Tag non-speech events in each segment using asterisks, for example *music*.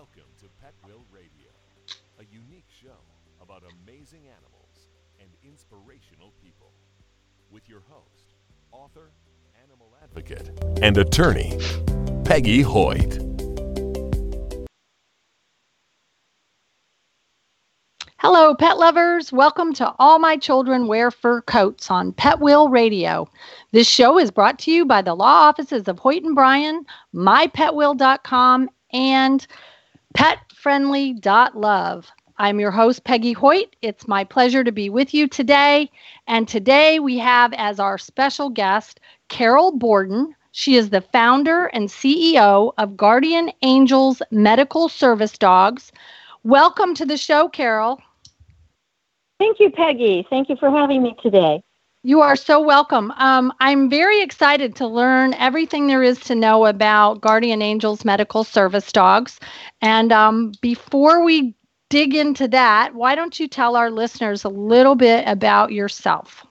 Welcome to Pet Will Radio, a unique show about amazing animals and inspirational people. With your host, author, animal advocate, and attorney, Peggy Hoyt. Hello, pet lovers. Welcome to All My Children Wear Fur Coats on Pet Will Radio. This show is brought to you by the law offices of Hoyt and Bryan, mypetwill.com, and petfriendly.love. I'm your host, Peggy Hoyt. It's my pleasure to be with you today. And today we have as our special guest Carol Borden. She is the founder and CEO of Guardian Angels Medical Service Dogs. Welcome to the show, Carol. Thank you, Peggy. Thank you for having me today. You are so welcome. Um, I'm very excited to learn everything there is to know about Guardian Angels Medical Service Dogs. And um, before we dig into that, why don't you tell our listeners a little bit about yourself?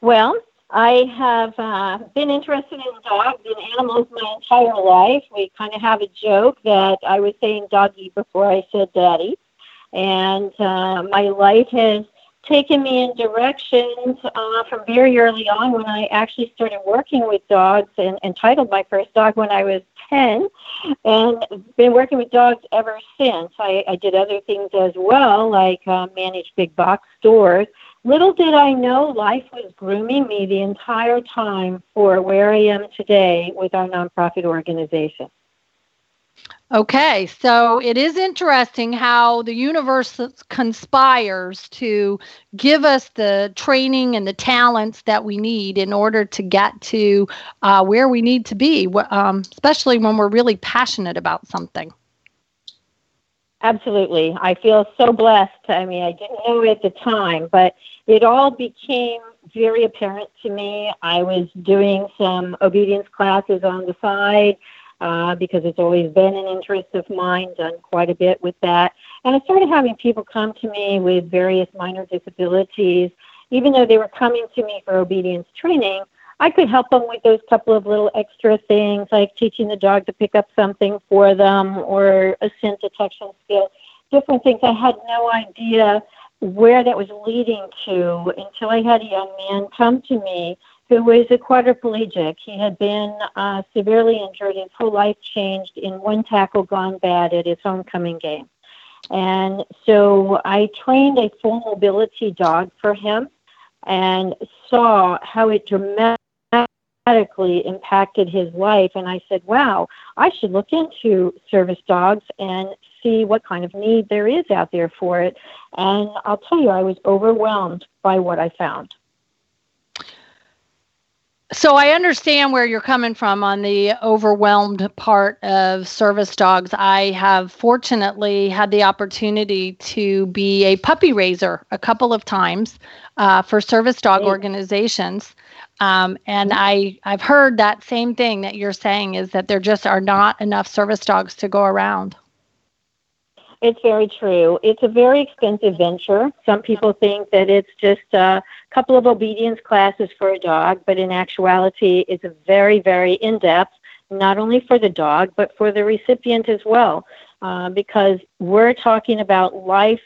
Well, I have uh, been interested in dogs and animals my entire life. We kind of have a joke that I was saying doggy before I said daddy and uh, my life has taken me in directions uh, from very early on when I actually started working with dogs and entitled my first dog when I was 10 and been working with dogs ever since. I, I did other things as well, like uh, manage big box stores. Little did I know life was grooming me the entire time for where I am today with our nonprofit organization. Okay, so it is interesting how the universe conspires to give us the training and the talents that we need in order to get to uh, where we need to be, um, especially when we're really passionate about something. Absolutely. I feel so blessed. I mean, I didn't know at the time, but it all became very apparent to me. I was doing some obedience classes on the side uh, because it's always been an interest of mine, done quite a bit with that. And I started having people come to me with various minor disabilities. Even though they were coming to me for obedience training, I could help them with those couple of little extra things like teaching the dog to pick up something for them or a scent detection skill, different things. I had no idea where that was leading to until I had a young man come to me who was a quadriplegic. He had been uh, severely injured. His whole life changed in one tackle gone bad at his homecoming game. And so I trained a full mobility dog for him and saw how it dramatically impacted his life. And I said, wow, I should look into service dogs and see what kind of need there is out there for it. And I'll tell you, I was overwhelmed by what I found. So I understand where you're coming from on the overwhelmed part of service dogs. I have fortunately had the opportunity to be a puppy raiser a couple of times uh, for service dog organizations. Um, and I, I've heard that same thing that you're saying is that there just are not enough service dogs to go around. It's very true. It's a very expensive venture. Some people think that it's just a couple of obedience classes for a dog, but in actuality, it's a very, very in depth, not only for the dog, but for the recipient as well, uh, because we're talking about life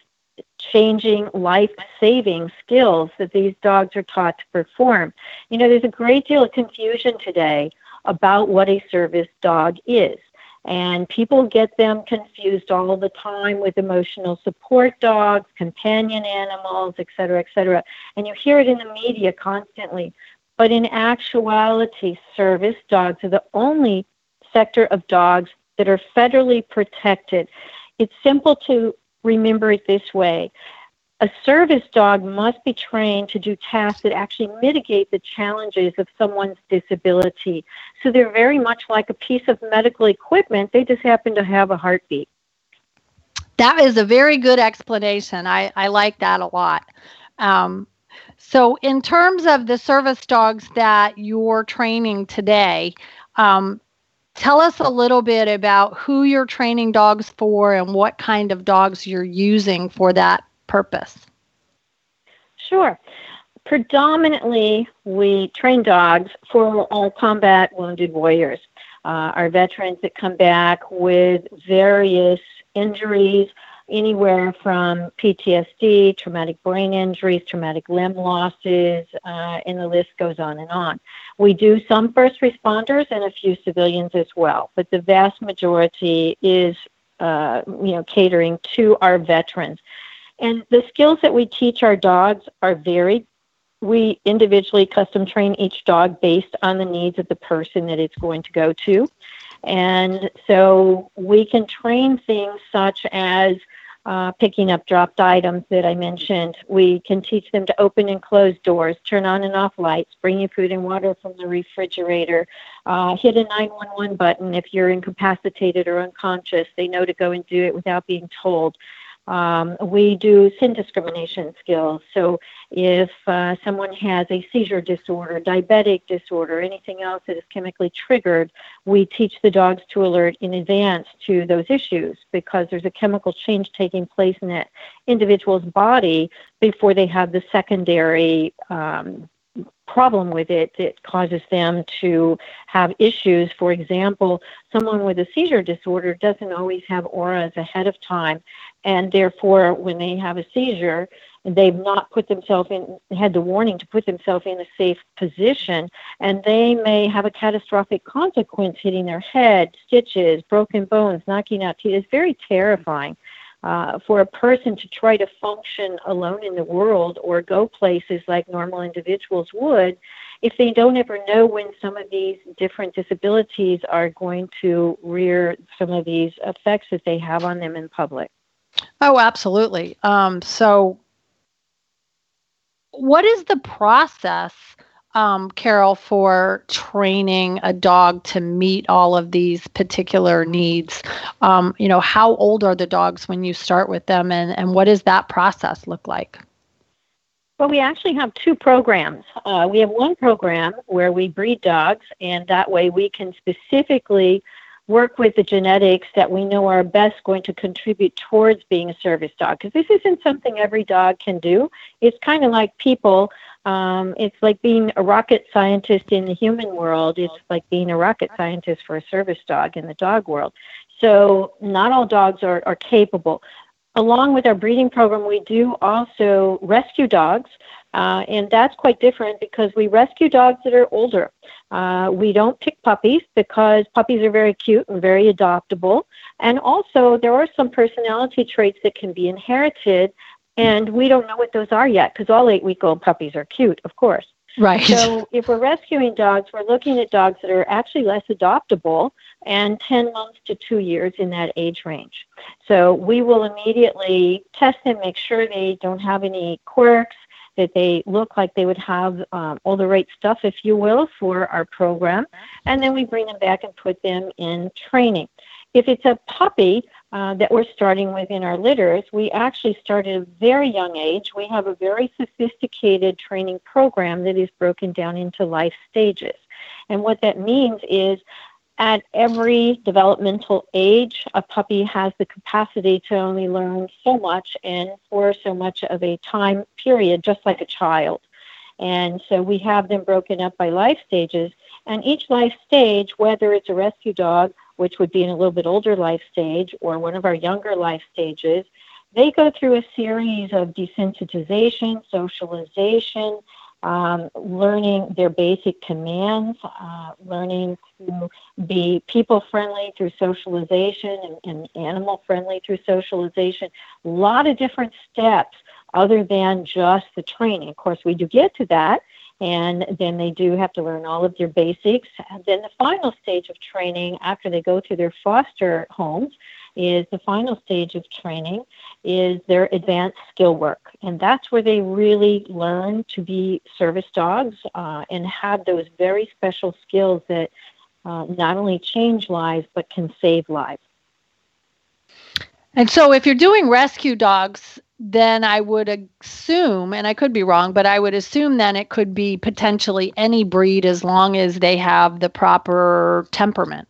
changing, life saving skills that these dogs are taught to perform. You know, there's a great deal of confusion today about what a service dog is. And people get them confused all the time with emotional support dogs, companion animals, et cetera, et cetera. And you hear it in the media constantly. But in actuality, service dogs are the only sector of dogs that are federally protected. It's simple to remember it this way a service dog must be trained to do tasks that actually mitigate the challenges of someone's disability. So they're very much like a piece of medical equipment, they just happen to have a heartbeat. That is a very good explanation. I, I like that a lot. Um, so, in terms of the service dogs that you're training today, um, tell us a little bit about who you're training dogs for and what kind of dogs you're using for that purpose? Sure. Predominantly, we train dogs for our combat wounded warriors. uh, our veterans that come back with various injuries, anywhere from PTSD, traumatic brain injuries, traumatic limb losses, uh, and the list goes on and on. We do some first responders and a few civilians as well, but the vast majority is, uh, you know, catering to our veterans. And the skills that we teach our dogs are varied. We individually custom train each dog based on the needs of the person that it's going to go to. And so we can train things such as uh, picking up dropped items that I mentioned. We can teach them to open and close doors, turn on and off lights, bring you food and water from the refrigerator, uh, hit a 911 button if you're incapacitated or unconscious. They know to go and do it without being told. Um, we do scent discrimination skills. So if uh, someone has a seizure disorder, diabetic disorder, anything else that is chemically triggered, we teach the dogs to alert in advance to those issues because there's a chemical change taking place in that individual's body before they have the secondary um, problem with it that causes them to have issues. For example, someone with a seizure disorder doesn't always have auras ahead of time, and therefore, when they have a seizure, they've not put themselves in had the warning to put themselves in a safe position and they may have a catastrophic consequence hitting their head stitches broken bones knocking out teeth it's very terrifying uh, for a person to try to function alone in the world or go places like normal individuals would if they don't ever know when some of these different disabilities are going to rear some of these effects that they have on them in public. Oh, absolutely. Um, so, what is the process um, Carol, for training a dog to meet all of these particular needs? Um, you know, how old are the dogs when you start with them, and, and what does that process look like? Well, we actually have two programs. Uh, we have one program where we breed dogs, and that way we can specifically work with the genetics that we know are best going to contribute towards being a service dog. Because this isn't something every dog can do. It's kind of like people um, it's like being a rocket scientist in the human world. It's like being a rocket scientist for a service dog in the dog world. So not all dogs are, are capable. Along with our breeding program, we do also rescue dogs. Uh, and that's quite different because we rescue dogs that are older. Uh, we don't pick puppies because puppies are very cute and very adoptable. And also, there are some personality traits that can be inherited and we don't know what those are yet because all eight week old puppies are cute, of course. Right. So if we're rescuing dogs, we're looking at dogs that are actually less adoptable and 10 months to two years in that age range. So we will immediately test them, make sure they don't have any quirks, that they look like they would have um, all the right stuff, if you will, for our program. And then we bring them back and put them in training. If it's a puppy, uh, that we're starting with in our litters, we actually start at a very young age. We have a very sophisticated training program that is broken down into life stages. And what that means is at every developmental age, a puppy has the capacity to only learn so much and for so much of a time period, just like a child. And so we have them broken up by life stages. And each life stage, whether it's a rescue dog which would be in a little bit older life stage, or one of our younger life stages, they go through a series of desensitization, socialization, um, learning their basic commands, uh, learning to be people friendly through socialization and, and animal friendly through socialization. A lot of different steps other than just the training. Of course, we do get to that, and then they do have to learn all of their basics. And then the final stage of training after they go through their foster homes is the final stage of training is their advanced skill work. And that's where they really learn to be service dogs uh, and have those very special skills that uh, not only change lives but can save lives. And so, if you're doing rescue dogs, then I would assume, and I could be wrong, but I would assume then it could be potentially any breed as long as they have the proper temperament.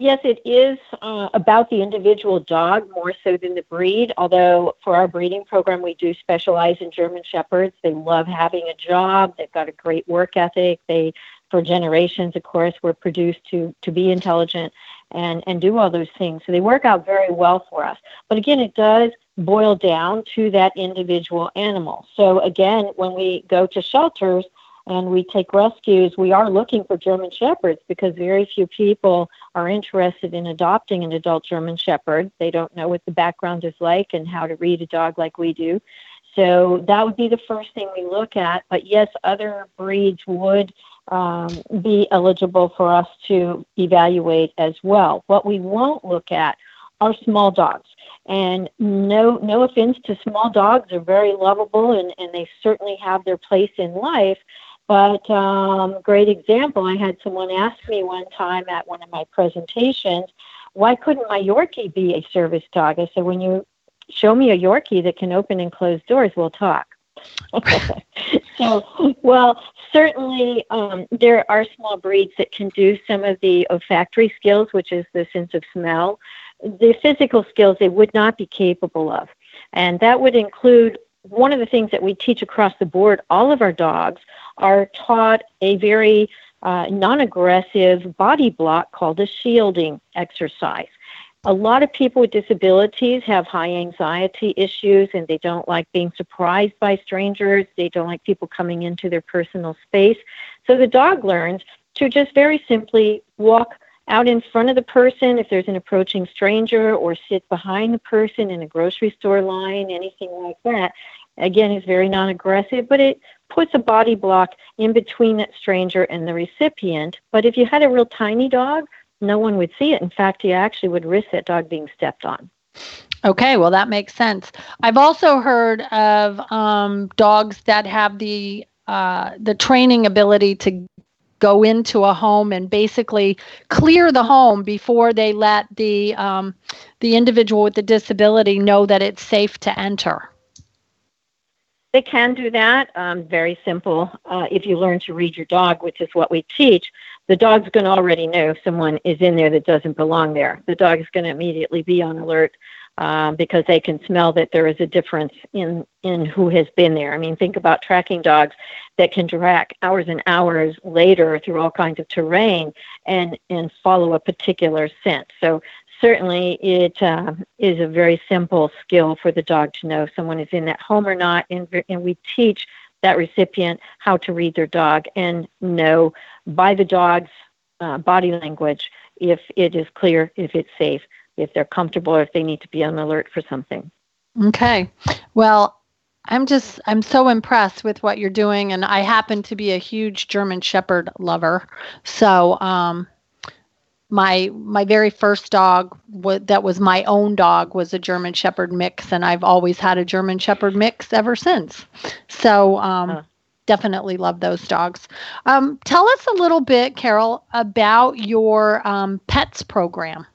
Yes, it is uh, about the individual dog more so than the breed. Although for our breeding program, we do specialize in German Shepherds. They love having a job. They've got a great work ethic. They for generations, of course, were produced to to be intelligent and and do all those things. So they work out very well for us. But again, it does boil down to that individual animal. So again, when we go to shelters and we take rescues, we are looking for German Shepherds because very few people are interested in adopting an adult German Shepherd. They don't know what the background is like and how to read a dog like we do. So that would be the first thing we look at. But yes, other breeds would um, be eligible for us to evaluate as well. What we won't look at are small dogs. And no, no offense to small dogs, they're very lovable and, and they certainly have their place in life. But um, great example, I had someone ask me one time at one of my presentations, why couldn't my Yorkie be a service dog? I said, when you show me a Yorkie that can open and close doors, we'll talk. *laughs* so, well, certainly um, there are small breeds that can do some of the olfactory skills, which is the sense of smell. The physical skills they would not be capable of. And that would include one of the things that we teach across the board, all of our dogs are taught a very uh, non aggressive body block called a shielding exercise. A lot of people with disabilities have high anxiety issues and they don't like being surprised by strangers. They don't like people coming into their personal space. So the dog learns to just very simply walk out in front of the person if there's an approaching stranger or sit behind the person in a grocery store line, anything like that. Again, it's very non aggressive, but it puts a body block in between that stranger and the recipient. But if you had a real tiny dog, no one would see it. In fact, you actually would risk that dog being stepped on. Okay, well, that makes sense. I've also heard of um, dogs that have the uh, the training ability to go into a home and basically clear the home before they let the um, the individual with the disability know that it's safe to enter. They can do that. Um, very simple. Uh, if you learn to read your dog, which is what we teach, the dog's going to already know if someone is in there that doesn't belong there. The dog is going to immediately be on alert um, because they can smell that there is a difference in in who has been there. I mean, think about tracking dogs that can track hours and hours later through all kinds of terrain and and follow a particular scent. So certainly it uh, is a very simple skill for the dog to know if someone is in that home or not, and, and we teach that recipient how to read their dog and know by the dog's uh, body language if it is clear, if it's safe if they're comfortable or if they need to be on alert for something. Okay. Well, I'm just I'm so impressed with what you're doing and I happen to be a huge German shepherd lover. So, um my my very first dog w- that was my own dog was a German Shepherd mix, and I've always had a German Shepherd mix ever since. So um, huh. Definitely love those dogs. Um, tell us a little bit, Carol, about your um, pets program.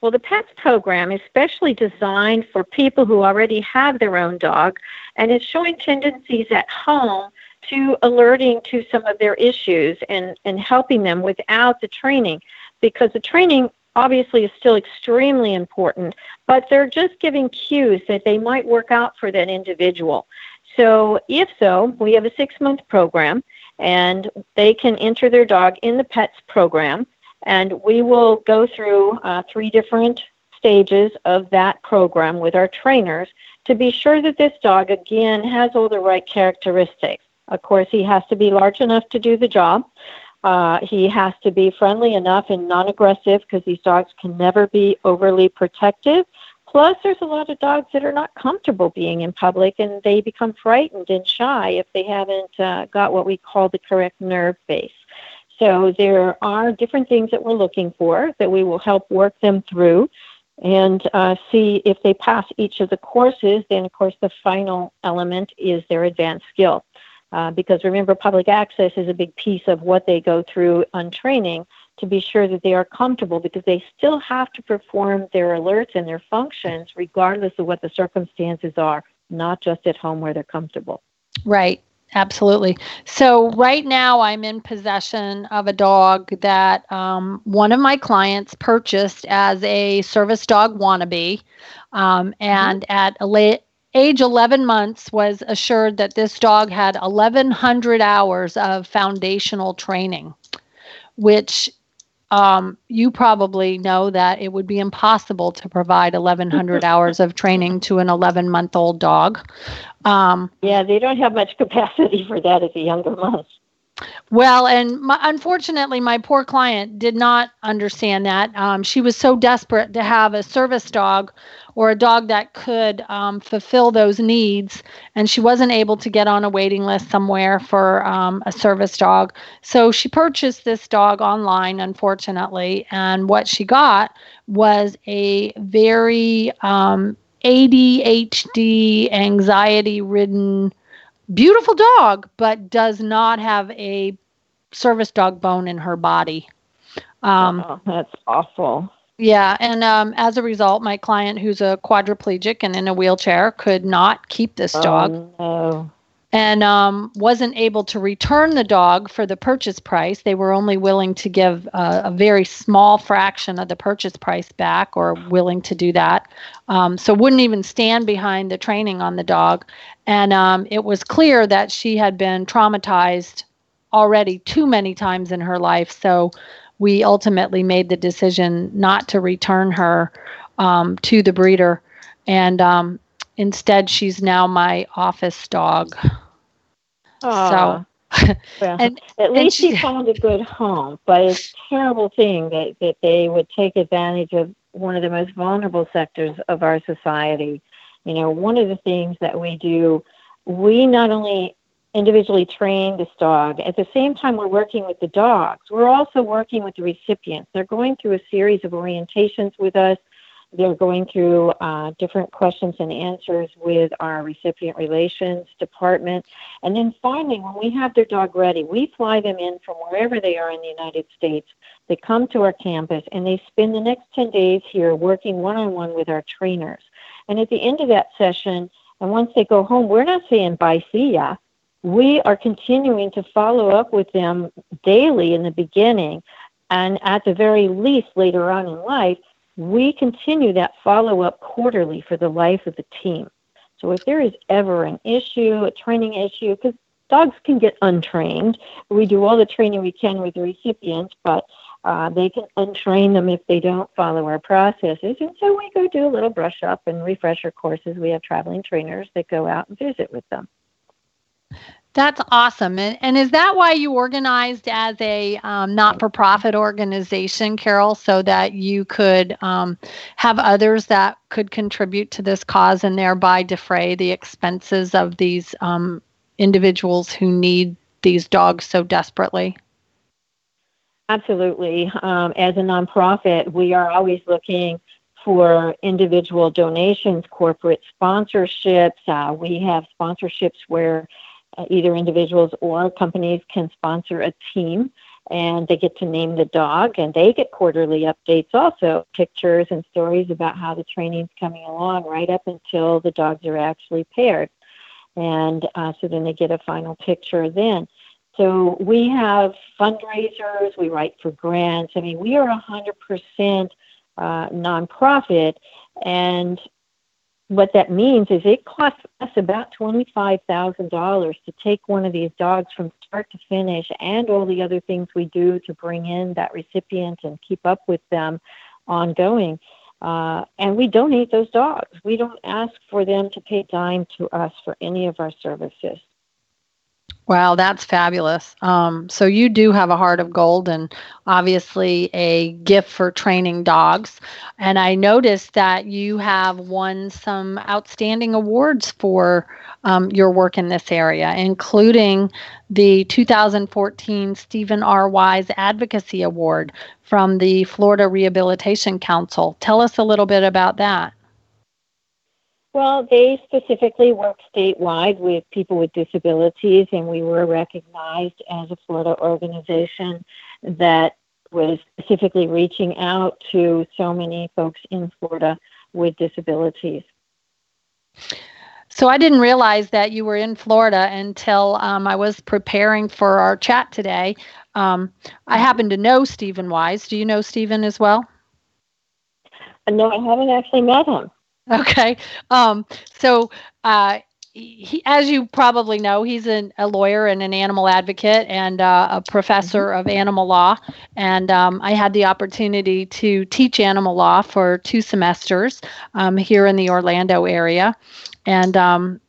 Well, the PETS program is specially designed for people who already have their own dog and is showing tendencies at home to alerting to some of their issues and, and helping them without the training because the training obviously is still extremely important, but they're just giving cues that they might work out for that individual. So, if so, we have a six month program and they can enter their dog in the PETS program and we will go through uh, three different stages of that program with our trainers to be sure that this dog, again, has all the right characteristics. Of course, he has to be large enough to do the job. Uh, he has to be friendly enough and non aggressive because these dogs can never be overly protective. Plus, there's a lot of dogs that are not comfortable being in public and they become frightened and shy if they haven't uh, got what we call the correct nerve base. So there are different things that we're looking for that we will help work them through and uh, see if they pass each of the courses. Then, of course, the final element is their advanced skill. Uh, because remember, public access is a big piece of what they go through on training to be sure that they are comfortable because they still have to perform their alerts and their functions regardless of what the circumstances are, not just at home where they're comfortable. Right. Absolutely. So right now, I'm in possession of a dog that um, one of my clients purchased as a service dog wannabe, um, and mm-hmm. at a late age 11 months, was assured that this dog had 1,100 hours of foundational training, which um, you probably know that it would be impossible to provide 1,100 *laughs* hours of training to an 11 month old dog. Um, yeah, they don't have much capacity for that at the younger month. Well, and my, unfortunately, my poor client did not understand that. Um, she was so desperate to have a service dog or a dog that could um, fulfill those needs, and she wasn't able to get on a waiting list somewhere for um, a service dog. So she purchased this dog online, unfortunately, and what she got was a very um, ADHD, anxiety ridden beautiful dog, but does not have a service dog bone in her body. Um, oh, that's awful. Yeah, and um, as a result, my client, who's a quadriplegic and in a wheelchair, could not keep this oh, dog. No. And um, wasn't able to return the dog for the purchase price. They were only willing to give a, a very small fraction of the purchase price back, or willing to do that. Um, so wouldn't even stand behind the training on the dog. And um, it was clear that she had been traumatized already too many times in her life. So we ultimately made the decision not to return her um, to the breeder. And um, instead, she's now my office dog. So. Ah. *laughs* well, and, at least she, she found a good home, but it's a terrible thing that, that they would take advantage of one of the most vulnerable sectors of our society you know, one of the things that we do, we not only individually train this dog, at the same time we're working with the dogs, we're also working with the recipients. They're going through a series of orientations with us. They're going through uh, different questions and answers with our recipient relations department. And then finally, when we have their dog ready, we fly them in from wherever they are in the United States. They come to our campus and they spend the next 10 days here working one on one with our trainers. And at the end of that session, and once they go home, we're not saying bye, see ya. We are continuing to follow up with them daily in the beginning. And at the very least, later on in life, we continue that follow up quarterly for the life of the team. So if there is ever an issue, a training issue, because dogs can get untrained, we do all the training we can with the recipients, but uh, they can untrain them if they don't follow our processes. And so we go do a little brush up and refresher courses. We have traveling trainers that go out and visit with them. That's awesome. And, and is that why you organized as a um, not for profit organization, Carol, so that you could um, have others that could contribute to this cause and thereby defray the expenses of these um, individuals who need these dogs so desperately? Absolutely. Um, as a nonprofit, we are always looking for individual donations, corporate sponsorships. Uh, we have sponsorships where uh, either individuals or companies can sponsor a team and they get to name the dog and they get quarterly updates also pictures and stories about how the training's coming along right up until the dogs are actually paired and uh, so then they get a final picture then so we have fundraisers, we write for grants. I mean, we are 100% uh, nonprofit, and what that means is it costs us about $25,000 to take one of these dogs from start to finish and all the other things we do to bring in that recipient and keep up with them ongoing. Uh, and we donate those dogs. We don't ask for them to pay dime to us for any of our services. Wow, that's fabulous. Um, so you do have a heart of gold and obviously a gift for training dogs. And I noticed that you have won some outstanding awards for um, your work in this area, including the 2014 Stephen R. Wise Advocacy Award from the Florida Rehabilitation Council. Tell us a little bit about that. Well, they specifically work statewide with people with disabilities, and we were recognized as a Florida organization that was specifically reaching out to so many folks in Florida with disabilities. So I didn't realize that you were in Florida until um, I was preparing for our chat today. Um, I happen to know Stephen Wise. Do you know Stephen as well? No, I haven't actually met him. Okay. Um, so, uh, he, as you probably know, he's an, a lawyer and an animal advocate and uh, a professor mm-hmm. of animal law. And um, I had the opportunity to teach animal law for two semesters um, here in the Orlando area. And um,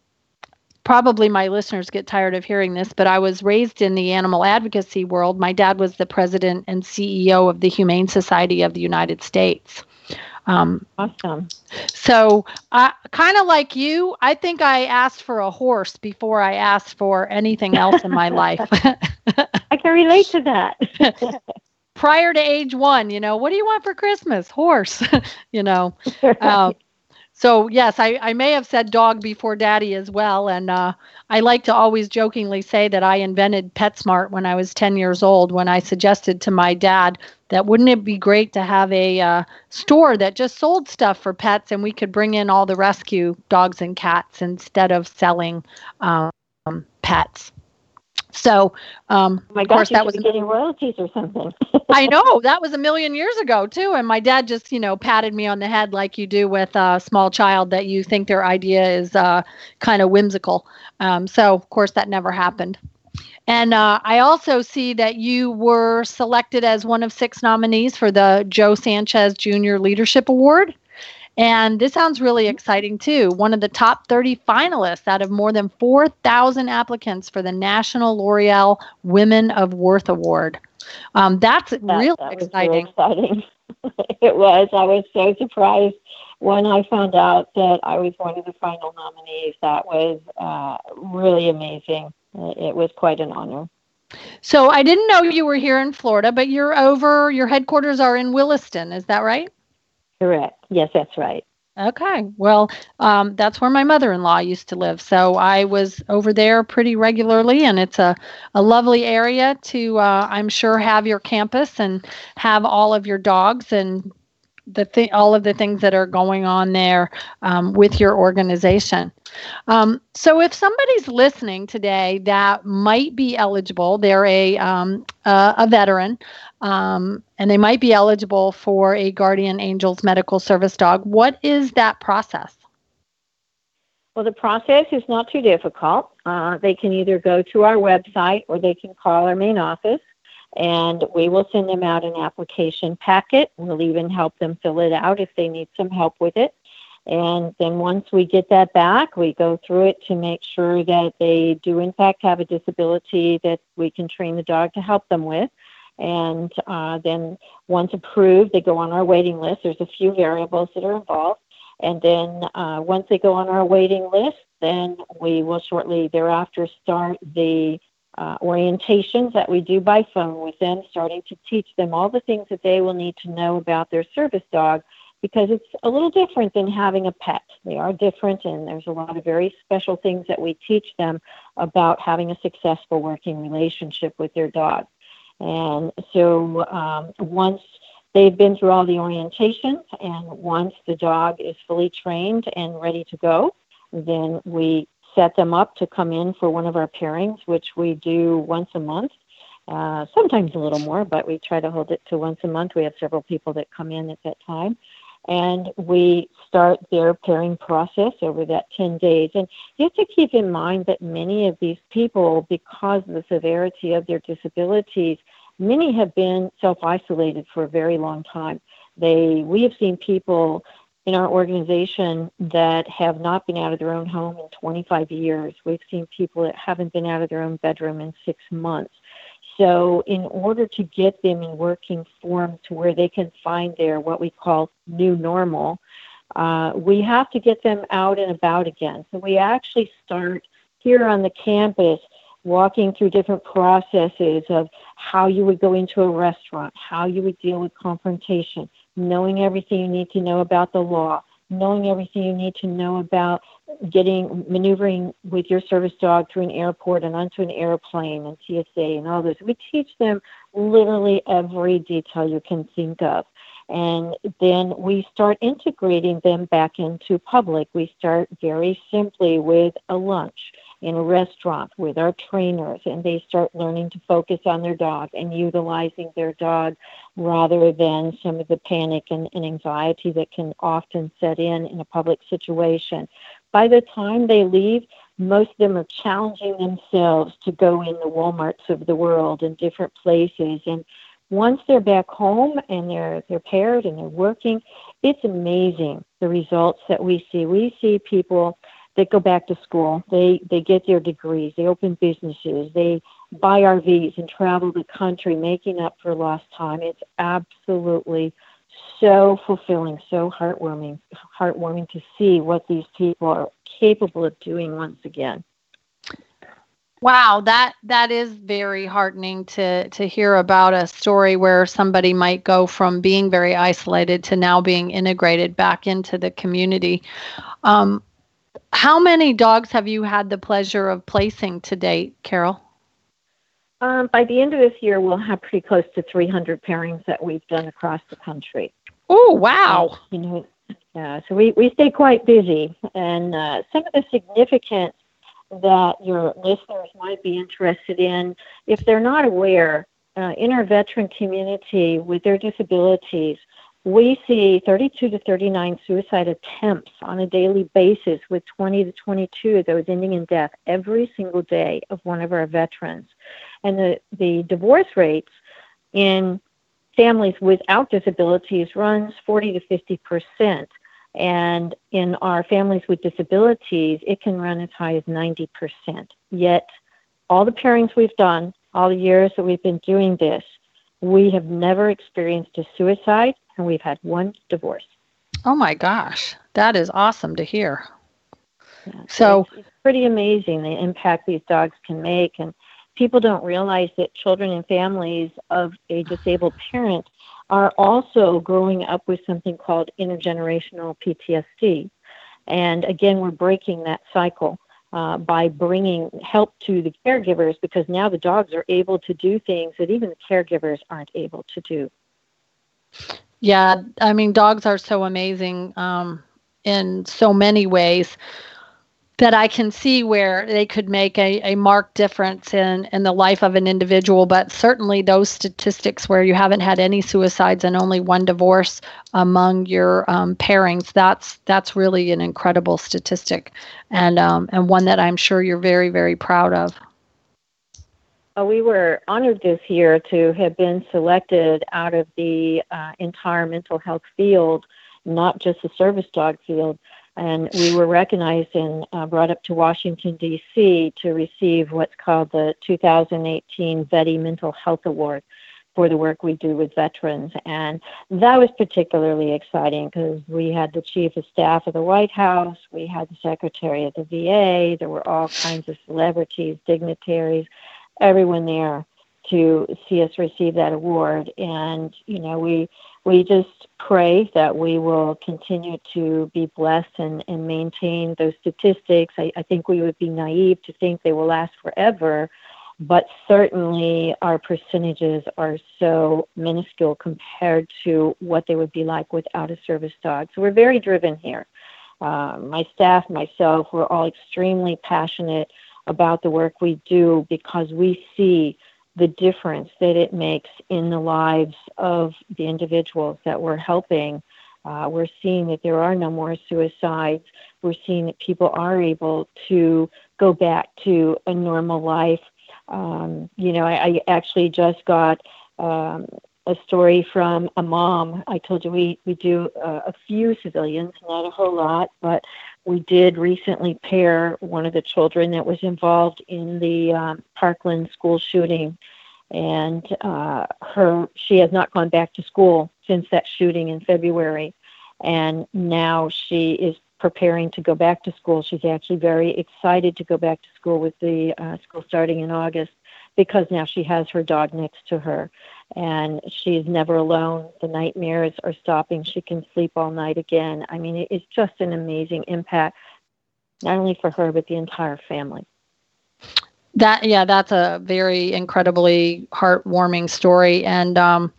probably my listeners get tired of hearing this, but I was raised in the animal advocacy world. My dad was the president and CEO of the Humane Society of the United States. Um, awesome. So, uh, kind of like you, I think I asked for a horse before I asked for anything else in my *laughs* life. I can relate to that. *laughs* Prior to age one, you know, what do you want for Christmas? Horse, *laughs* you know. Right. Uh, so yes, I, I may have said dog before daddy as well. And uh, I like to always jokingly say that I invented PetSmart when I was 10 years old when I suggested to my dad that wouldn't it be great to have a uh, store that just sold stuff for pets and we could bring in all the rescue dogs and cats instead of selling um, pets. So, um, oh my gosh, of course, that was getting royalties or something. *laughs* I know *laughs* that was a million years ago too, and my dad just you know patted me on the head like you do with a small child that you think their idea is uh, kind of whimsical. Um, so, of course, that never happened. And uh, I also see that you were selected as one of six nominees for the Joe Sanchez Jr. Leadership Award. And this sounds really mm-hmm. exciting too. One of the top 30 finalists out of more than 4,000 applicants for the National L'Oreal Women of Worth Award. Um, that's that, really that exciting. exciting. *laughs* it was. I was so surprised when I found out that I was one of the final nominees. That was uh, really amazing. It was quite an honor. So I didn't know you were here in Florida, but you're over. Your headquarters are in Williston. Is that right? Correct. Yes, that's right. Okay. Well, um, that's where my mother in law used to live. So I was over there pretty regularly, and it's a, a lovely area to, uh, I'm sure, have your campus and have all of your dogs and the th- all of the things that are going on there um, with your organization. Um, so, if somebody's listening today that might be eligible, they're a um, a veteran, um, and they might be eligible for a Guardian Angels Medical Service Dog. What is that process? Well, the process is not too difficult. Uh, they can either go to our website or they can call our main office and we will send them out an application packet. We'll even help them fill it out if they need some help with it. And then once we get that back, we go through it to make sure that they do, in fact, have a disability that we can train the dog to help them with. And uh, then once approved, they go on our waiting list. There's a few variables that are involved. And then uh, once they go on our waiting list, then we will shortly thereafter start the uh, orientations that we do by phone with them, starting to teach them all the things that they will need to know about their service dog because it's a little different than having a pet. They are different, and there's a lot of very special things that we teach them about having a successful working relationship with their dog. And so um, once they've been through all the orientations, and once the dog is fully trained and ready to go, then we set them up to come in for one of our pairings, which we do once a month. Uh, sometimes a little more, but we try to hold it to once a month. We have several people that come in at that time. And we start their pairing process over that 10 days. And you have to keep in mind that many of these people, because of the severity of their disabilities, many have been self isolated for a very long time. They, we have seen people in our organization that have not been out of their own home in 25 years. We've seen people that haven't been out of their own bedroom in six months. So, in order to get them in working form to where they can find their what we call new normal, uh, we have to get them out and about again. So, we actually start here on the campus walking through different processes of how you would go into a restaurant, how you would deal with confrontation, knowing everything you need to know about the law, knowing everything you need to know about getting maneuvering with your service dog through an airport and onto an airplane and TSA and all this. We teach them literally every detail you can think of. And then we start integrating them back into public. We start very simply with a lunch in a restaurant with our trainers and they start learning to focus on their dog and utilizing their dog rather than some of the panic and, and anxiety that can often set in in a public situation. By the time they leave, most of them are challenging themselves to go in the Walmarts of the world and different places. And once they're back home and they're they're paired and they're working, it's amazing the results that we see. We see people that go back to school. They they get their degrees. They open businesses. They buy RVs and travel the country, making up for lost time. It's absolutely so fulfilling, so heartwarming, heartwarming to see what these people are capable of doing once again. Wow, that that is very heartening to to hear about a story where somebody might go from being very isolated to now being integrated back into the community. Um, how many dogs have you had the pleasure of placing to date, Carol? Um, by the end of this year, we'll have pretty close to 300 pairings that we've done across the country. Oh, wow! You know, yeah. So we we stay quite busy, and uh, some of the significance that your listeners might be interested in, if they're not aware, uh, in our veteran community with their disabilities, we see 32 to 39 suicide attempts on a daily basis, with 20 to 22 of those ending in death every single day of one of our veterans. And the, the divorce rates in families without disabilities runs 40 to 50 percent. And in our families with disabilities, it can run as high as 90%. Yet, all the pairings we've done, all the years that we've been doing this, we have never experienced a suicide and we've had one divorce. Oh my gosh, that is awesome to hear. Yeah, so, it's, it's pretty amazing the impact these dogs can make. And people don't realize that children and families of a disabled parent are also growing up with something called intergenerational PTSD. And again, we're breaking that cycle uh, by bringing help to the caregivers because now the dogs are able to do things that even the caregivers aren't able to do. Yeah, I mean, dogs are so amazing um, in so many ways that I can see where they could make a, a marked difference in, in the life of an individual. But certainly, those statistics where you haven't had any suicides and only one divorce among your um, pairings, that's that's really an incredible statistic, and um, and one that I'm sure you're very very proud of. Uh, we were honored this year to have been selected out of the uh, entire mental health field, not just the service dog field and we were recognized and uh, brought up to Washington, D.C. to receive what's called the 2018 Vetty Mental Health Award for the work we do with veterans. And that was particularly exciting because we had the chief of staff of the White House, we had the secretary of the VA, there were all kinds of celebrities, dignitaries, everyone there to see us receive that award. And, you know, we we just pray that we will continue to be blessed and, and maintain those statistics. I, I think we would be naive to think they will last forever, but certainly our percentages are so minuscule compared to what they would be like without a service dog. So we're very driven here. Uh, my staff, myself, we're all extremely passionate about the work we do because we see the difference that it makes in the lives of the individuals that we're helping. Uh, we're seeing that there are no more suicides. We're seeing that people are able to go back to a normal life. Um, you know, I, I, actually just got um, a story from a mom. I told you we, we do uh, a few civilians, not a whole lot, but we did recently pair one of the children that was involved in the um, Parkland school shooting, and uh, her she has not gone back to school since that shooting in February, and now she is preparing to go back to school. She's actually very excited to go back to school with the uh, school starting in August because now she has her dog next to her and she's never alone. The nightmares are stopping. She can sleep all night again. I mean, it's just an amazing impact, not only for her, but the entire family. That, yeah, that's a very incredibly heartwarming story. And, um,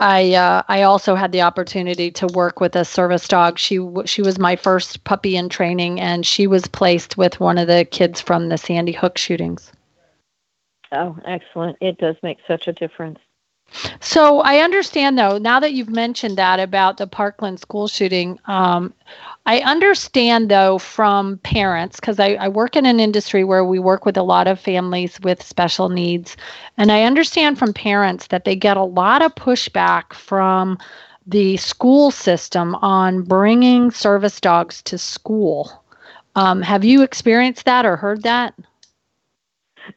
I uh, I also had the opportunity to work with a service dog. She she was my first puppy in training, and she was placed with one of the kids from the Sandy Hook shootings. Oh, excellent! It does make such a difference. So I understand, though, now that you've mentioned that about the Parkland school shooting, um, I understand, though, from parents, because I, I, work in an industry where we work with a lot of families with special needs. And I understand from parents that they get a lot of pushback from the school system on bringing service dogs to school. Um, have you experienced that or heard that?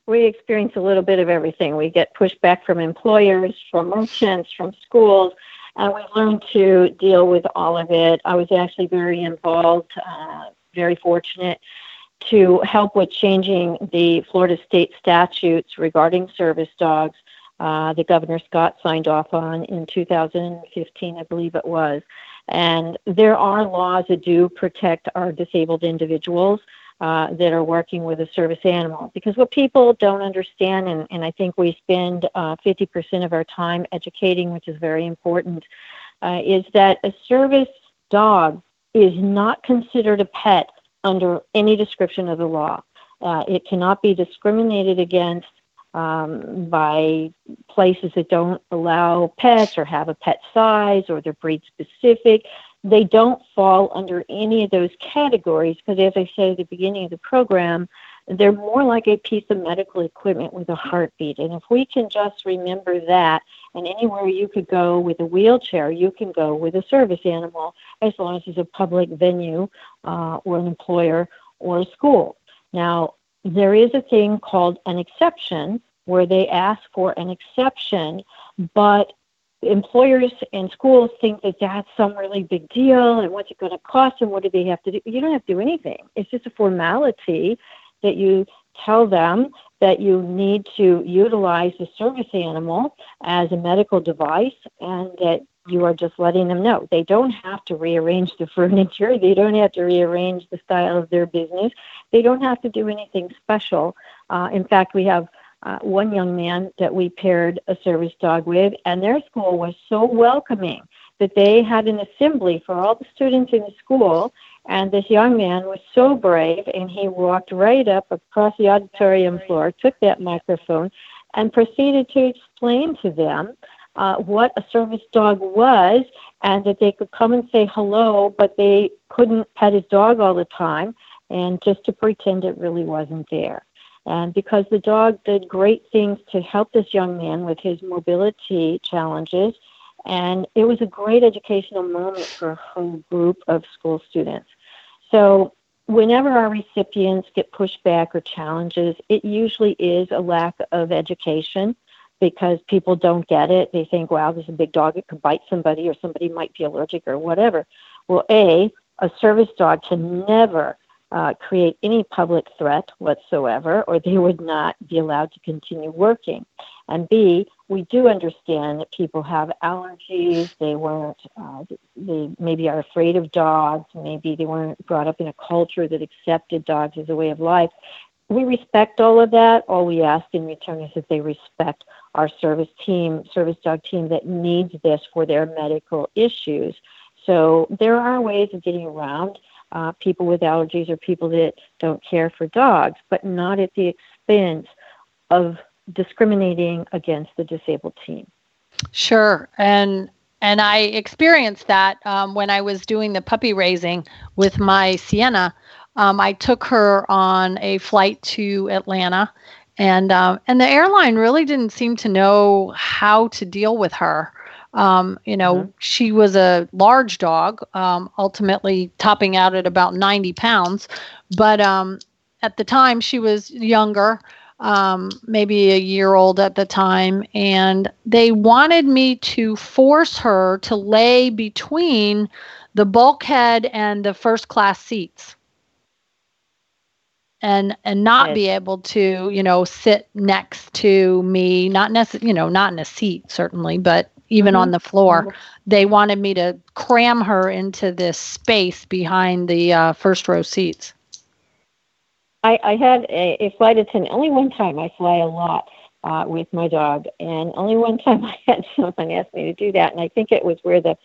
We experience a little bit of everything. We get pushback from employers, from merchants, from schools, and we learn to deal with all of it. I was actually very involved, uh, very fortunate to help with changing the Florida state statutes regarding service dogs. Uh, the Governor Scott signed off on in 2015, I believe it was. And there are laws that do protect our disabled individuals uh, that are working with a service animal. Because what people don't understand, and, and I think we spend uh, 50% of our time educating, which is very important, uh, is that a service dog is not considered a pet under any description of the law. Uh, it cannot be discriminated against um, by places that don't allow pets or have a pet size or they're breed specific they don't fall under any of those categories because, as I said at the beginning of the program, they're more like a piece of medical equipment with a heartbeat. And if we can just remember that, and anywhere you could go with a wheelchair, you can go with a service animal as long as it's a public venue uh, or an employer or a school. Now, there is a thing called an exception where they ask for an exception, but employers and schools think that that's some really big deal and what's it going to cost and what do they have to do? You don't have to do anything. It's just a formality that you tell them that you need to utilize the service animal as a medical device and that you are just letting them know. They don't have to rearrange the *laughs* furniture. They don't have to rearrange the style of their business. They don't have to do anything special. Uh, in fact we have uh, one young man that we paired a service dog with, and their school was so welcoming that they had an assembly for all the students in the school. And this young man was so brave, and he walked right up across the auditorium floor, took that microphone, and proceeded to explain to them uh, what a service dog was and that they could come and say hello, but they couldn't pet his dog all the time, and just to pretend it really wasn't there. And because the dog did great things to help this young man with his mobility challenges, and it was a great educational moment for a whole group of school students. So, whenever our recipients get pushback or challenges, it usually is a lack of education because people don't get it. They think, wow, this is a big dog, it could bite somebody, or somebody might be allergic, or whatever. Well, A, a service dog can never uh, create any public threat whatsoever, or they would not be allowed to continue working. And B, we do understand that people have allergies. They weren't, uh, they maybe are afraid of dogs. Maybe they weren't brought up in a culture that accepted dogs as a way of life. We respect all of that. All we ask in return is that they respect our service team, service dog team that needs this for their medical issues. So there are ways of getting around uh, people with allergies or people that don't care for dogs, but not at the expense of discriminating against the disabled team. Sure, and and I experienced that um, when I was doing the puppy raising with my Sienna. Um, I took her on a flight to Atlanta, and um, and the airline really didn't seem to know how to deal with her. Um, you know, mm-hmm. she was a large dog, um, ultimately topping out at about 90 pounds. But um, at the time, she was younger, um, maybe a year old at the time. And they wanted me to force her to lay between the bulkhead and the first class seats and and not be able to you know sit next to me not necessarily you know not in a seat certainly but even mm-hmm. on the floor. Mm-hmm. They wanted me to cram her into this space behind the uh, first row seats. I, I had a, a flight attendant, only one time I fly a lot, uh, with my dog. And only one time I had *laughs* someone ask me to do that, and I think it was where the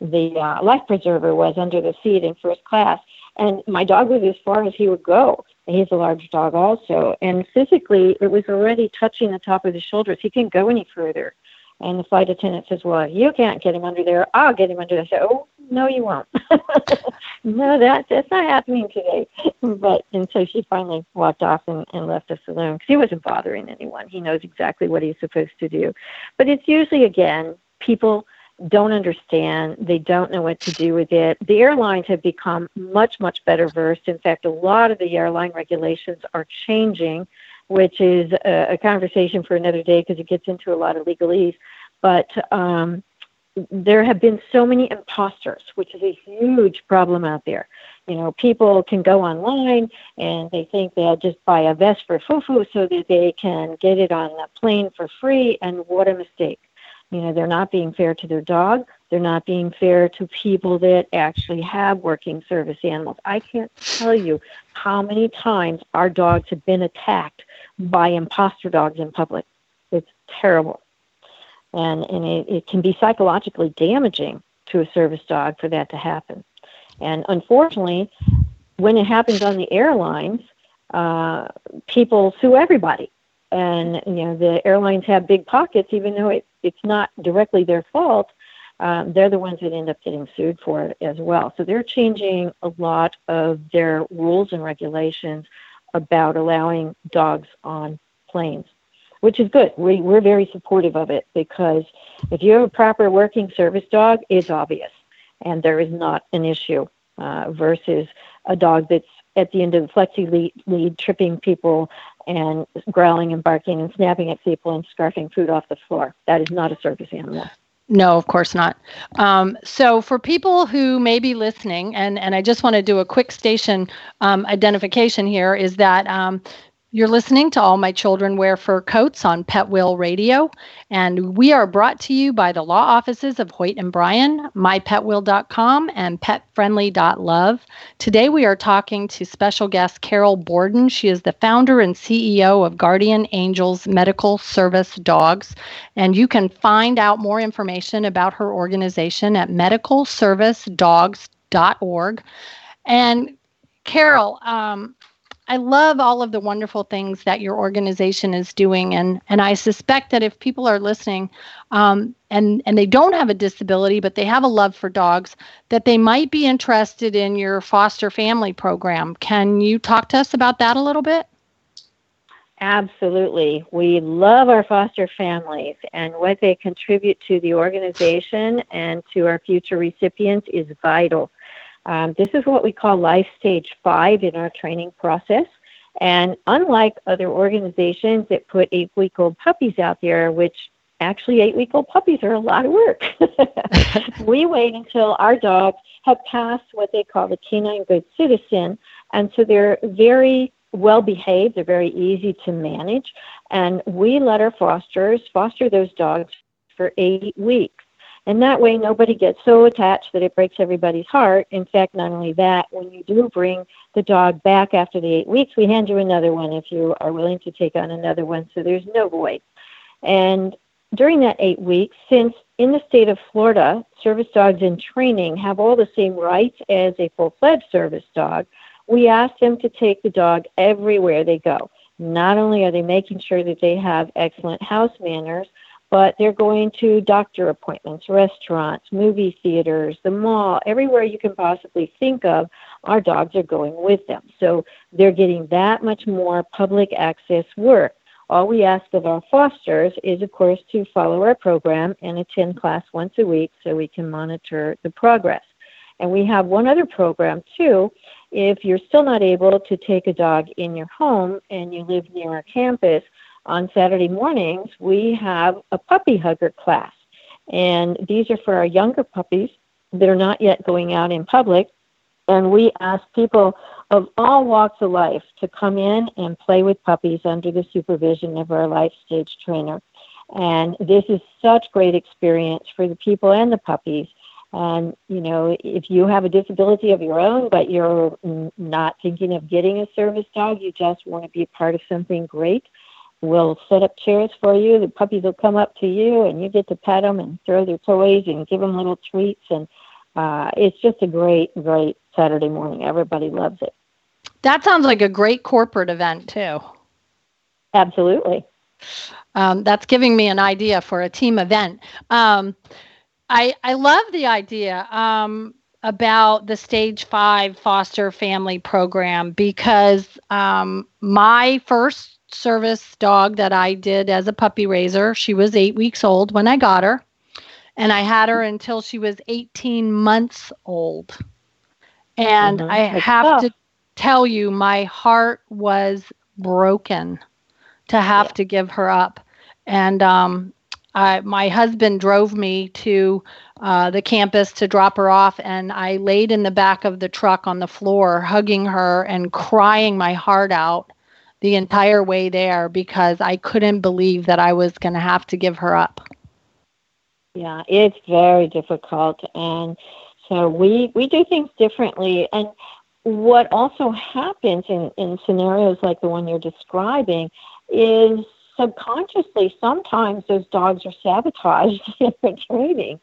the uh, life preserver was under the seat in first class. And my dog was as far as he would go. He's a large dog also. And physically, it was already touching the top of the shoulders. He couldn't go any further. And the flight attendant says, Well, you can't get him under there. I'll get him under there. I said, Oh, no, you won't. *laughs* no, that, that's not happening today. *laughs* but and so she finally walked off and, and left us alone because he wasn't bothering anyone. He knows exactly what he's supposed to do. But it's usually, again, people don't understand. They don't know what to do with it. The airlines have become much, much better versed. In fact, a lot of the airline regulations are changing, which is a, a conversation for another day because it gets into a lot of legalese. But um, there have been so many imposters, which is a huge problem out there. You know, people can go online and they think they'll just buy a vest for fufu so that they can get it on the plane for free, and what a mistake you know, they're not being fair to their dog. They're not being fair to people that actually have working service animals. I can't tell you how many times our dogs have been attacked by imposter dogs in public. It's terrible. And, and it, it can be psychologically damaging to a service dog for that to happen. And unfortunately, when it happens on the airlines, uh, people sue everybody and you know the airlines have big pockets, even though it, it's not directly their fault. Um, they're the ones that end up getting sued for it as well. So they're changing a lot of their rules and regulations about allowing dogs on planes, which is good. We, we're very supportive of it because if you have a proper working service dog, it's obvious and there is not an issue uh, versus a dog that's at the end of the flexi lead, lead, tripping people and growling and barking and snapping at people and scarfing food off the floor. That is not a service animal. No, of course not. Um, so, for people who may be listening, and, and I just want to do a quick station um, identification here, is that um, you're listening to All My Children Wear Fur Coats on Pet Will Radio, and we are brought to you by the law offices of Hoyt and Bryan, mypetwill.com, and petfriendly.love. Today we are talking to special guest Carol Borden. She is the founder and CEO of Guardian Angels Medical Service Dogs, and you can find out more information about her organization at medicalservicedogs.org. And Carol, um, I love all of the wonderful things that your organization is doing, and and I suspect that if people are listening, um, and and they don't have a disability, but they have a love for dogs, that they might be interested in your foster family program. Can you talk to us about that a little bit? Absolutely. We love our foster families, and what they contribute to the organization and to our future recipients is vital. Um, this is what we call life stage five in our training process. And unlike other organizations that put eight week old puppies out there, which actually eight week old puppies are a lot of work, *laughs* *laughs* we wait until our dogs have passed what they call the canine good citizen. And so they're very well behaved, they're very easy to manage. And we let our fosters foster those dogs for eight weeks. And that way, nobody gets so attached that it breaks everybody's heart. In fact, not only that, when you do bring the dog back after the eight weeks, we hand you another one if you are willing to take on another one. So there's no void. And during that eight weeks, since in the state of Florida, service dogs in training have all the same rights as a full fledged service dog, we ask them to take the dog everywhere they go. Not only are they making sure that they have excellent house manners, but they're going to doctor appointments, restaurants, movie theaters, the mall, everywhere you can possibly think of, our dogs are going with them. So they're getting that much more public access work. All we ask of our fosters is, of course, to follow our program and attend class once a week so we can monitor the progress. And we have one other program, too. If you're still not able to take a dog in your home and you live near our campus, on Saturday mornings, we have a puppy hugger class. And these are for our younger puppies that are not yet going out in public. And we ask people of all walks of life to come in and play with puppies under the supervision of our life stage trainer. And this is such great experience for the people and the puppies. And, you know, if you have a disability of your own, but you're not thinking of getting a service dog, you just want to be part of something great, will set up chairs for you. The puppies will come up to you, and you get to pet them and throw their toys and give them little treats. And uh, it's just a great, great Saturday morning. Everybody loves it. That sounds like a great corporate event too. Absolutely. Um, that's giving me an idea for a team event. Um, I I love the idea um, about the stage five foster family program because um, my first service dog that I did as a puppy raiser, she was eight weeks old when I got her, and I had her until she was 18 months old. And mm-hmm. I have tough. to tell you, my heart was broken to have yeah. to give her up. And um, I, my husband drove me to uh, the campus to drop her off, and I laid in the back of the truck on the floor, hugging her and crying my heart out the entire way there because I couldn't believe that I was going to have to give her up. Yeah, it's very difficult, and so we we do things differently. And what also happens in in scenarios like the one you're describing is subconsciously sometimes those dogs are sabotaged *laughs* in their training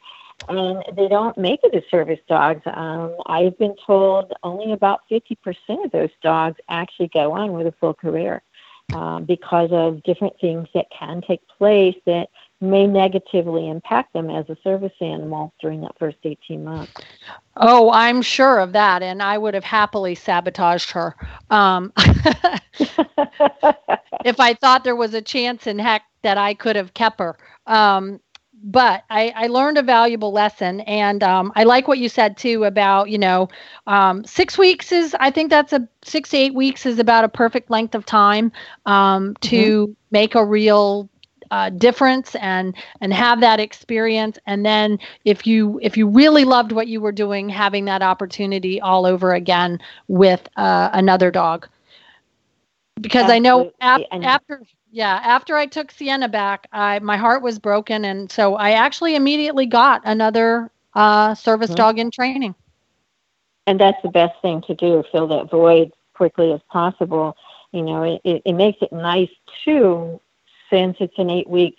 and they don't make it as service dogs. Um, I've been told only about 50% of those dogs actually go on with a full career um, because of different things that can take place that may negatively impact them as a service animal during that first 18 months. Oh, I'm sure of that. And I would have happily sabotaged her. Um, *laughs* *laughs* if I thought there was a chance in heck that I could have kept her. Um, but I, I, learned a valuable lesson and um, i like what you said too about you know um, six weeks is i think that's a six to eight weeks is about a perfect length of time um, to mm-hmm. make a real uh, difference and and have that experience and then if you if you really loved what you were doing having that opportunity all over again with uh, another dog because Absolutely. i know ap- after yeah after i took sienna back i my heart was broken and so i actually immediately got another uh, service mm-hmm. dog in training and that's the best thing to do fill that void quickly as possible you know it, it, it makes it nice too since it's an eight week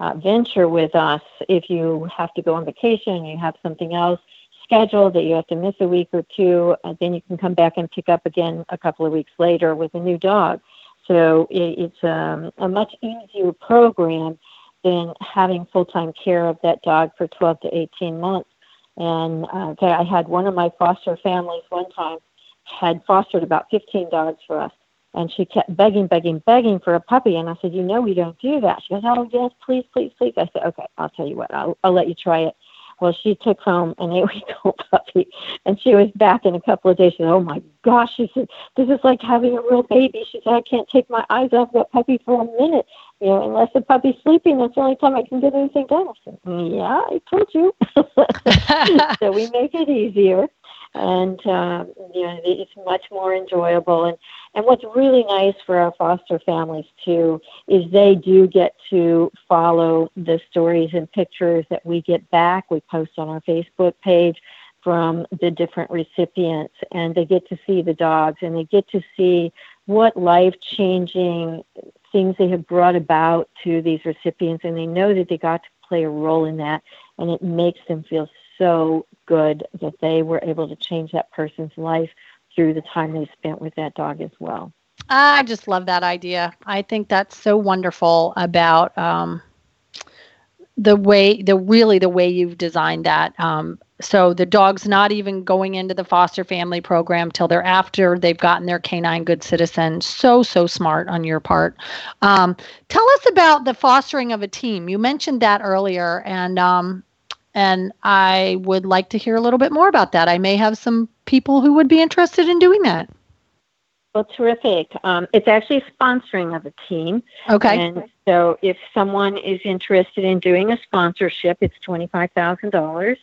uh, venture with us, if you have to go on vacation, you have something else scheduled that you have to miss a week or two, uh, then you can come back and pick up again a couple of weeks later with a new dog. So it, it's um, a much easier program than having full time care of that dog for 12 to 18 months. And uh, okay, I had one of my foster families one time had fostered about 15 dogs for us and she kept begging, begging, begging for a puppy. And I said, you know, we don't do that. She goes, oh, yes, please, please, please. I said, okay, I'll tell you what, I'll, I'll let you try it. Well, she took home an eight week *laughs* old puppy, and she was back in a couple of days. She said, Oh my gosh, she said, This is like having a real baby. She said, I can't take my eyes off that puppy for a minute. You know, unless the puppy's sleeping, that's the only time I can get anything done. I said, Yeah, I told you. *laughs* so we make it easier and um, you know it's much more enjoyable. And and what's really nice for our foster families too is they do get to follow the stories and pictures that we get back. We post on our Facebook page from the different recipients, and they get to see the dogs and they get to see what life changing things they have brought about to these recipients, and they know that they got to play a role in that, and it makes them feel so good that they were able to change that person's life through the time they spent with that dog as well. I just love that idea. I think that's so wonderful about um, the way, the really the way you've designed that. Um, so the dog's not even going into the foster family program till they're after they've gotten their canine good citizen. So so smart on your part. Um, tell us about the fostering of a team. You mentioned that earlier, and um, and I would like to hear a little bit more about that. I may have some people who would be interested in doing that. Well, terrific. Um, it's actually sponsoring of a team. Okay. And so if someone is interested in doing a sponsorship, it's $25,000.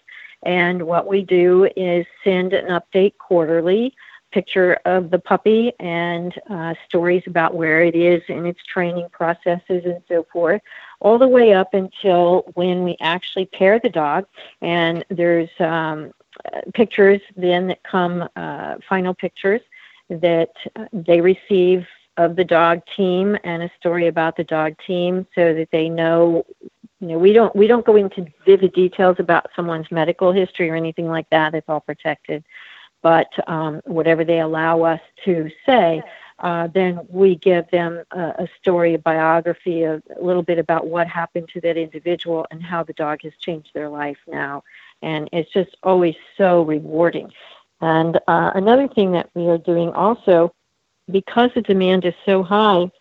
And what we do is send an update quarterly picture of the puppy and uh, stories about where it is in its training processes and so forth, all the way up until when we actually pair the dog. And there's um, pictures then that come, uh, final pictures that they receive of the dog team and a story about the dog team so that they know you know we don't we don't go into vivid details about someone's medical history or anything like that it's all protected but um, whatever they allow us to say uh, then we give them a, a story, a biography, a, a little bit about what happened to that individual and how the dog has changed their life now. And it's just always so rewarding. And uh, another thing that we are doing also, because the demand is so high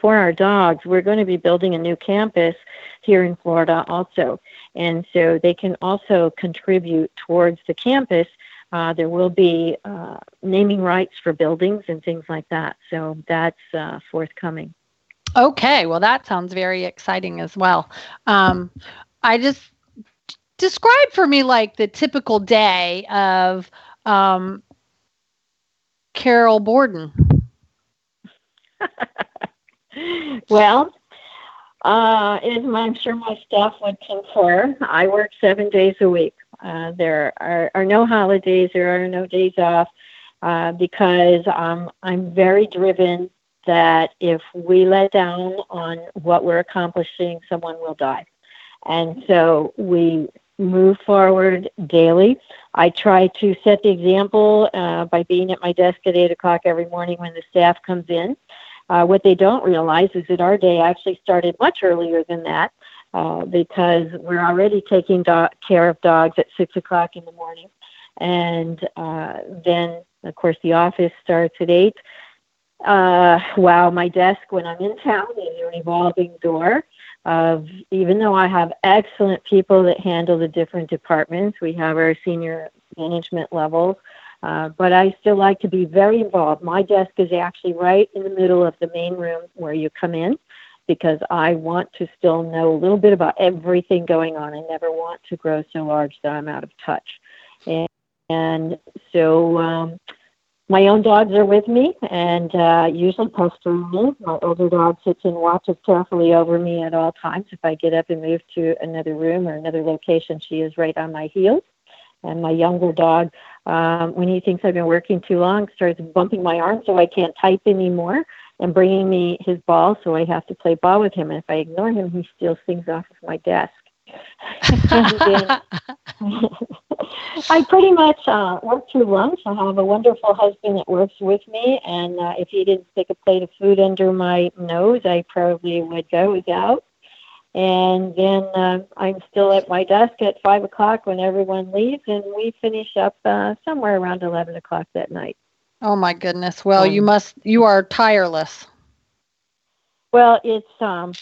for our dogs, we're going to be building a new campus here in Florida also. And so they can also contribute towards the campus. Uh, there will be uh, naming rights for buildings and things like that. So that's uh, forthcoming. Okay, well, that sounds very exciting as well. Um, I just describe for me like the typical day of um, Carol Borden. *laughs* well, uh, as I'm sure my staff would concur, I work seven days a week. Uh, there are, are, no holidays, there are no days off, uh, because um, I'm very driven that if we let down on what we're accomplishing, someone will die. And so we move forward daily. I try to set the example uh, by being at my desk at 8 o'clock every morning when the staff comes in. Uh, what they don't realize is that our day actually started much earlier than that uh, because we're already taking do- care of dogs at 6 o'clock in the morning. And uh, then, of course, the office starts at 8. Uh, wow, my desk when I'm in town is a revolving door of even though I have excellent people that handle the different departments, we have our senior management levels, uh, but I still like to be very involved. My desk is actually right in the middle of the main room where you come in because I want to still know a little bit about everything going on. I never want to grow so large that I'm out of touch. And, and so um, my own dogs are with me and uh, usually pestering me. My older dog sits and watches carefully over me at all times. If I get up and move to another room or another location, she is right on my heels. And my younger dog, um, when he thinks I've been working too long, starts bumping my arm so I can't type anymore and bringing me his ball so I have to play ball with him. And if I ignore him, he steals things off of my desk. *laughs* I pretty much uh, work through lunch. I have a wonderful husband that works with me, and uh, if he didn't stick a plate of food under my nose, I probably would go without. And then uh, I'm still at my desk at five o'clock when everyone leaves, and we finish up uh, somewhere around eleven o'clock that night. Oh my goodness! Well, um, you must. You are tireless. Well, it's um,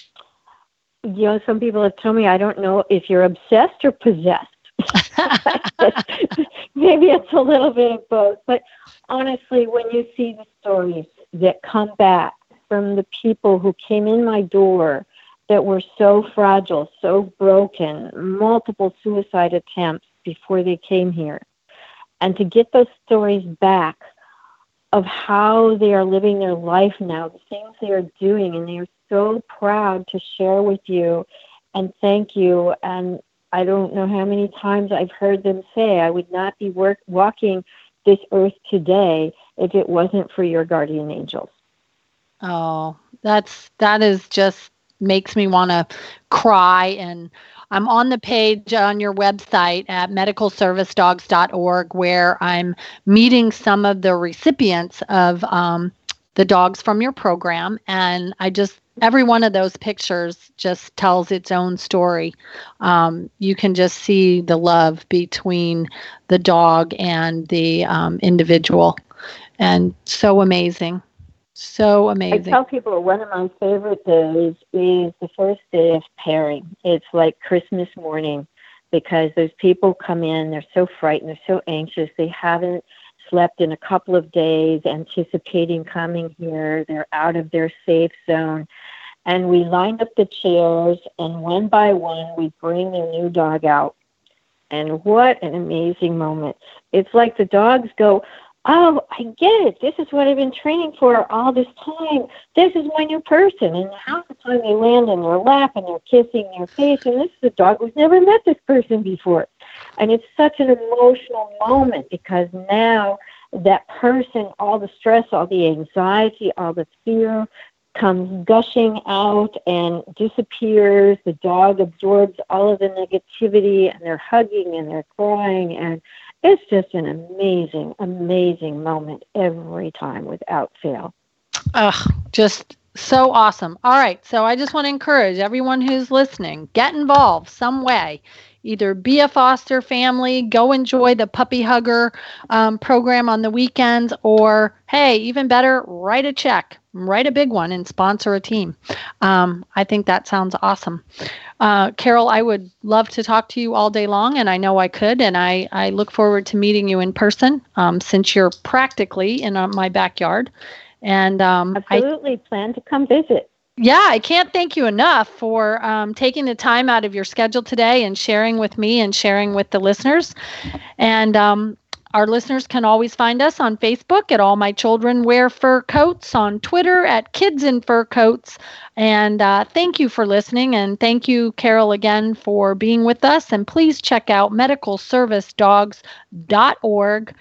you know, some people have told me I don't know if you're obsessed or possessed. *laughs* Maybe it's a little bit of both. But honestly, when you see the stories that come back from the people who came in my door that were so fragile, so broken, multiple suicide attempts before they came here, and to get those stories back of how they are living their life now, the things they are doing, and they are so proud to share with you and thank you. And I don't know how many times I've heard them say, I would not be work, walking this earth today if it wasn't for your guardian angels. Oh, that's that is just makes me want to cry and I'm on the page on your website at medicalservicedogs.org where I'm meeting some of the recipients of um, the dogs from your program. And I just, every one of those pictures just tells its own story. Um, you can just see the love between the dog and the um, individual. And so amazing. So amazing. I tell people one of my favorite days is the first day of pairing. It's like Christmas morning because those people come in, they're so frightened, they're so anxious, they haven't slept in a couple of days anticipating coming here. They're out of their safe zone. And we line up the chairs, and one by one, we bring their new dog out. And what an amazing moment. It's like the dogs go, Oh, I get it. This is what I've been training for all this time. This is my new person. And half the time they land in their lap and they're kissing their face, and this is a dog who's never met this person before. And it's such an emotional moment because now that person, all the stress, all the anxiety, all the fear comes gushing out and disappears. The dog absorbs all of the negativity and they're hugging and they're crying. And it's just an amazing, amazing moment every time without fail. Ugh, just so awesome. All right. So I just want to encourage everyone who's listening get involved some way either be a foster family, go enjoy the puppy hugger um, program on the weekends, or hey, even better, write a check, write a big one, and sponsor a team. Um, I think that sounds awesome. Uh, Carol, I would love to talk to you all day long, and I know I could, and I, I look forward to meeting you in person um, since you're practically in uh, my backyard. And um, absolutely I, plan to come visit yeah, I can't thank you enough for um, taking the time out of your schedule today and sharing with me and sharing with the listeners. And um, our listeners can always find us on Facebook at All My Children Wear Fur Coats, on Twitter at Kids in Fur Coats. And uh, thank you for listening. And thank you, Carol, again for being with us. And please check out medicalservicedogs.org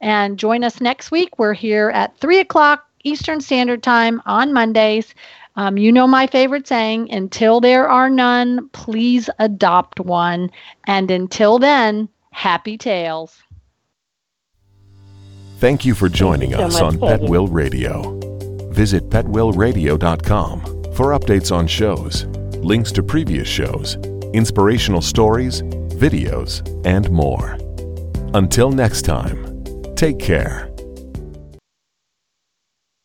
and join us next week. We're here at 3 o'clock Eastern Standard Time on Mondays. Um, you know my favorite saying until there are none, please adopt one. And until then, happy tales. Thank you for joining you us so on Petwill Radio. Visit petwillradio.com for updates on shows, links to previous shows, inspirational stories, videos, and more. Until next time, take care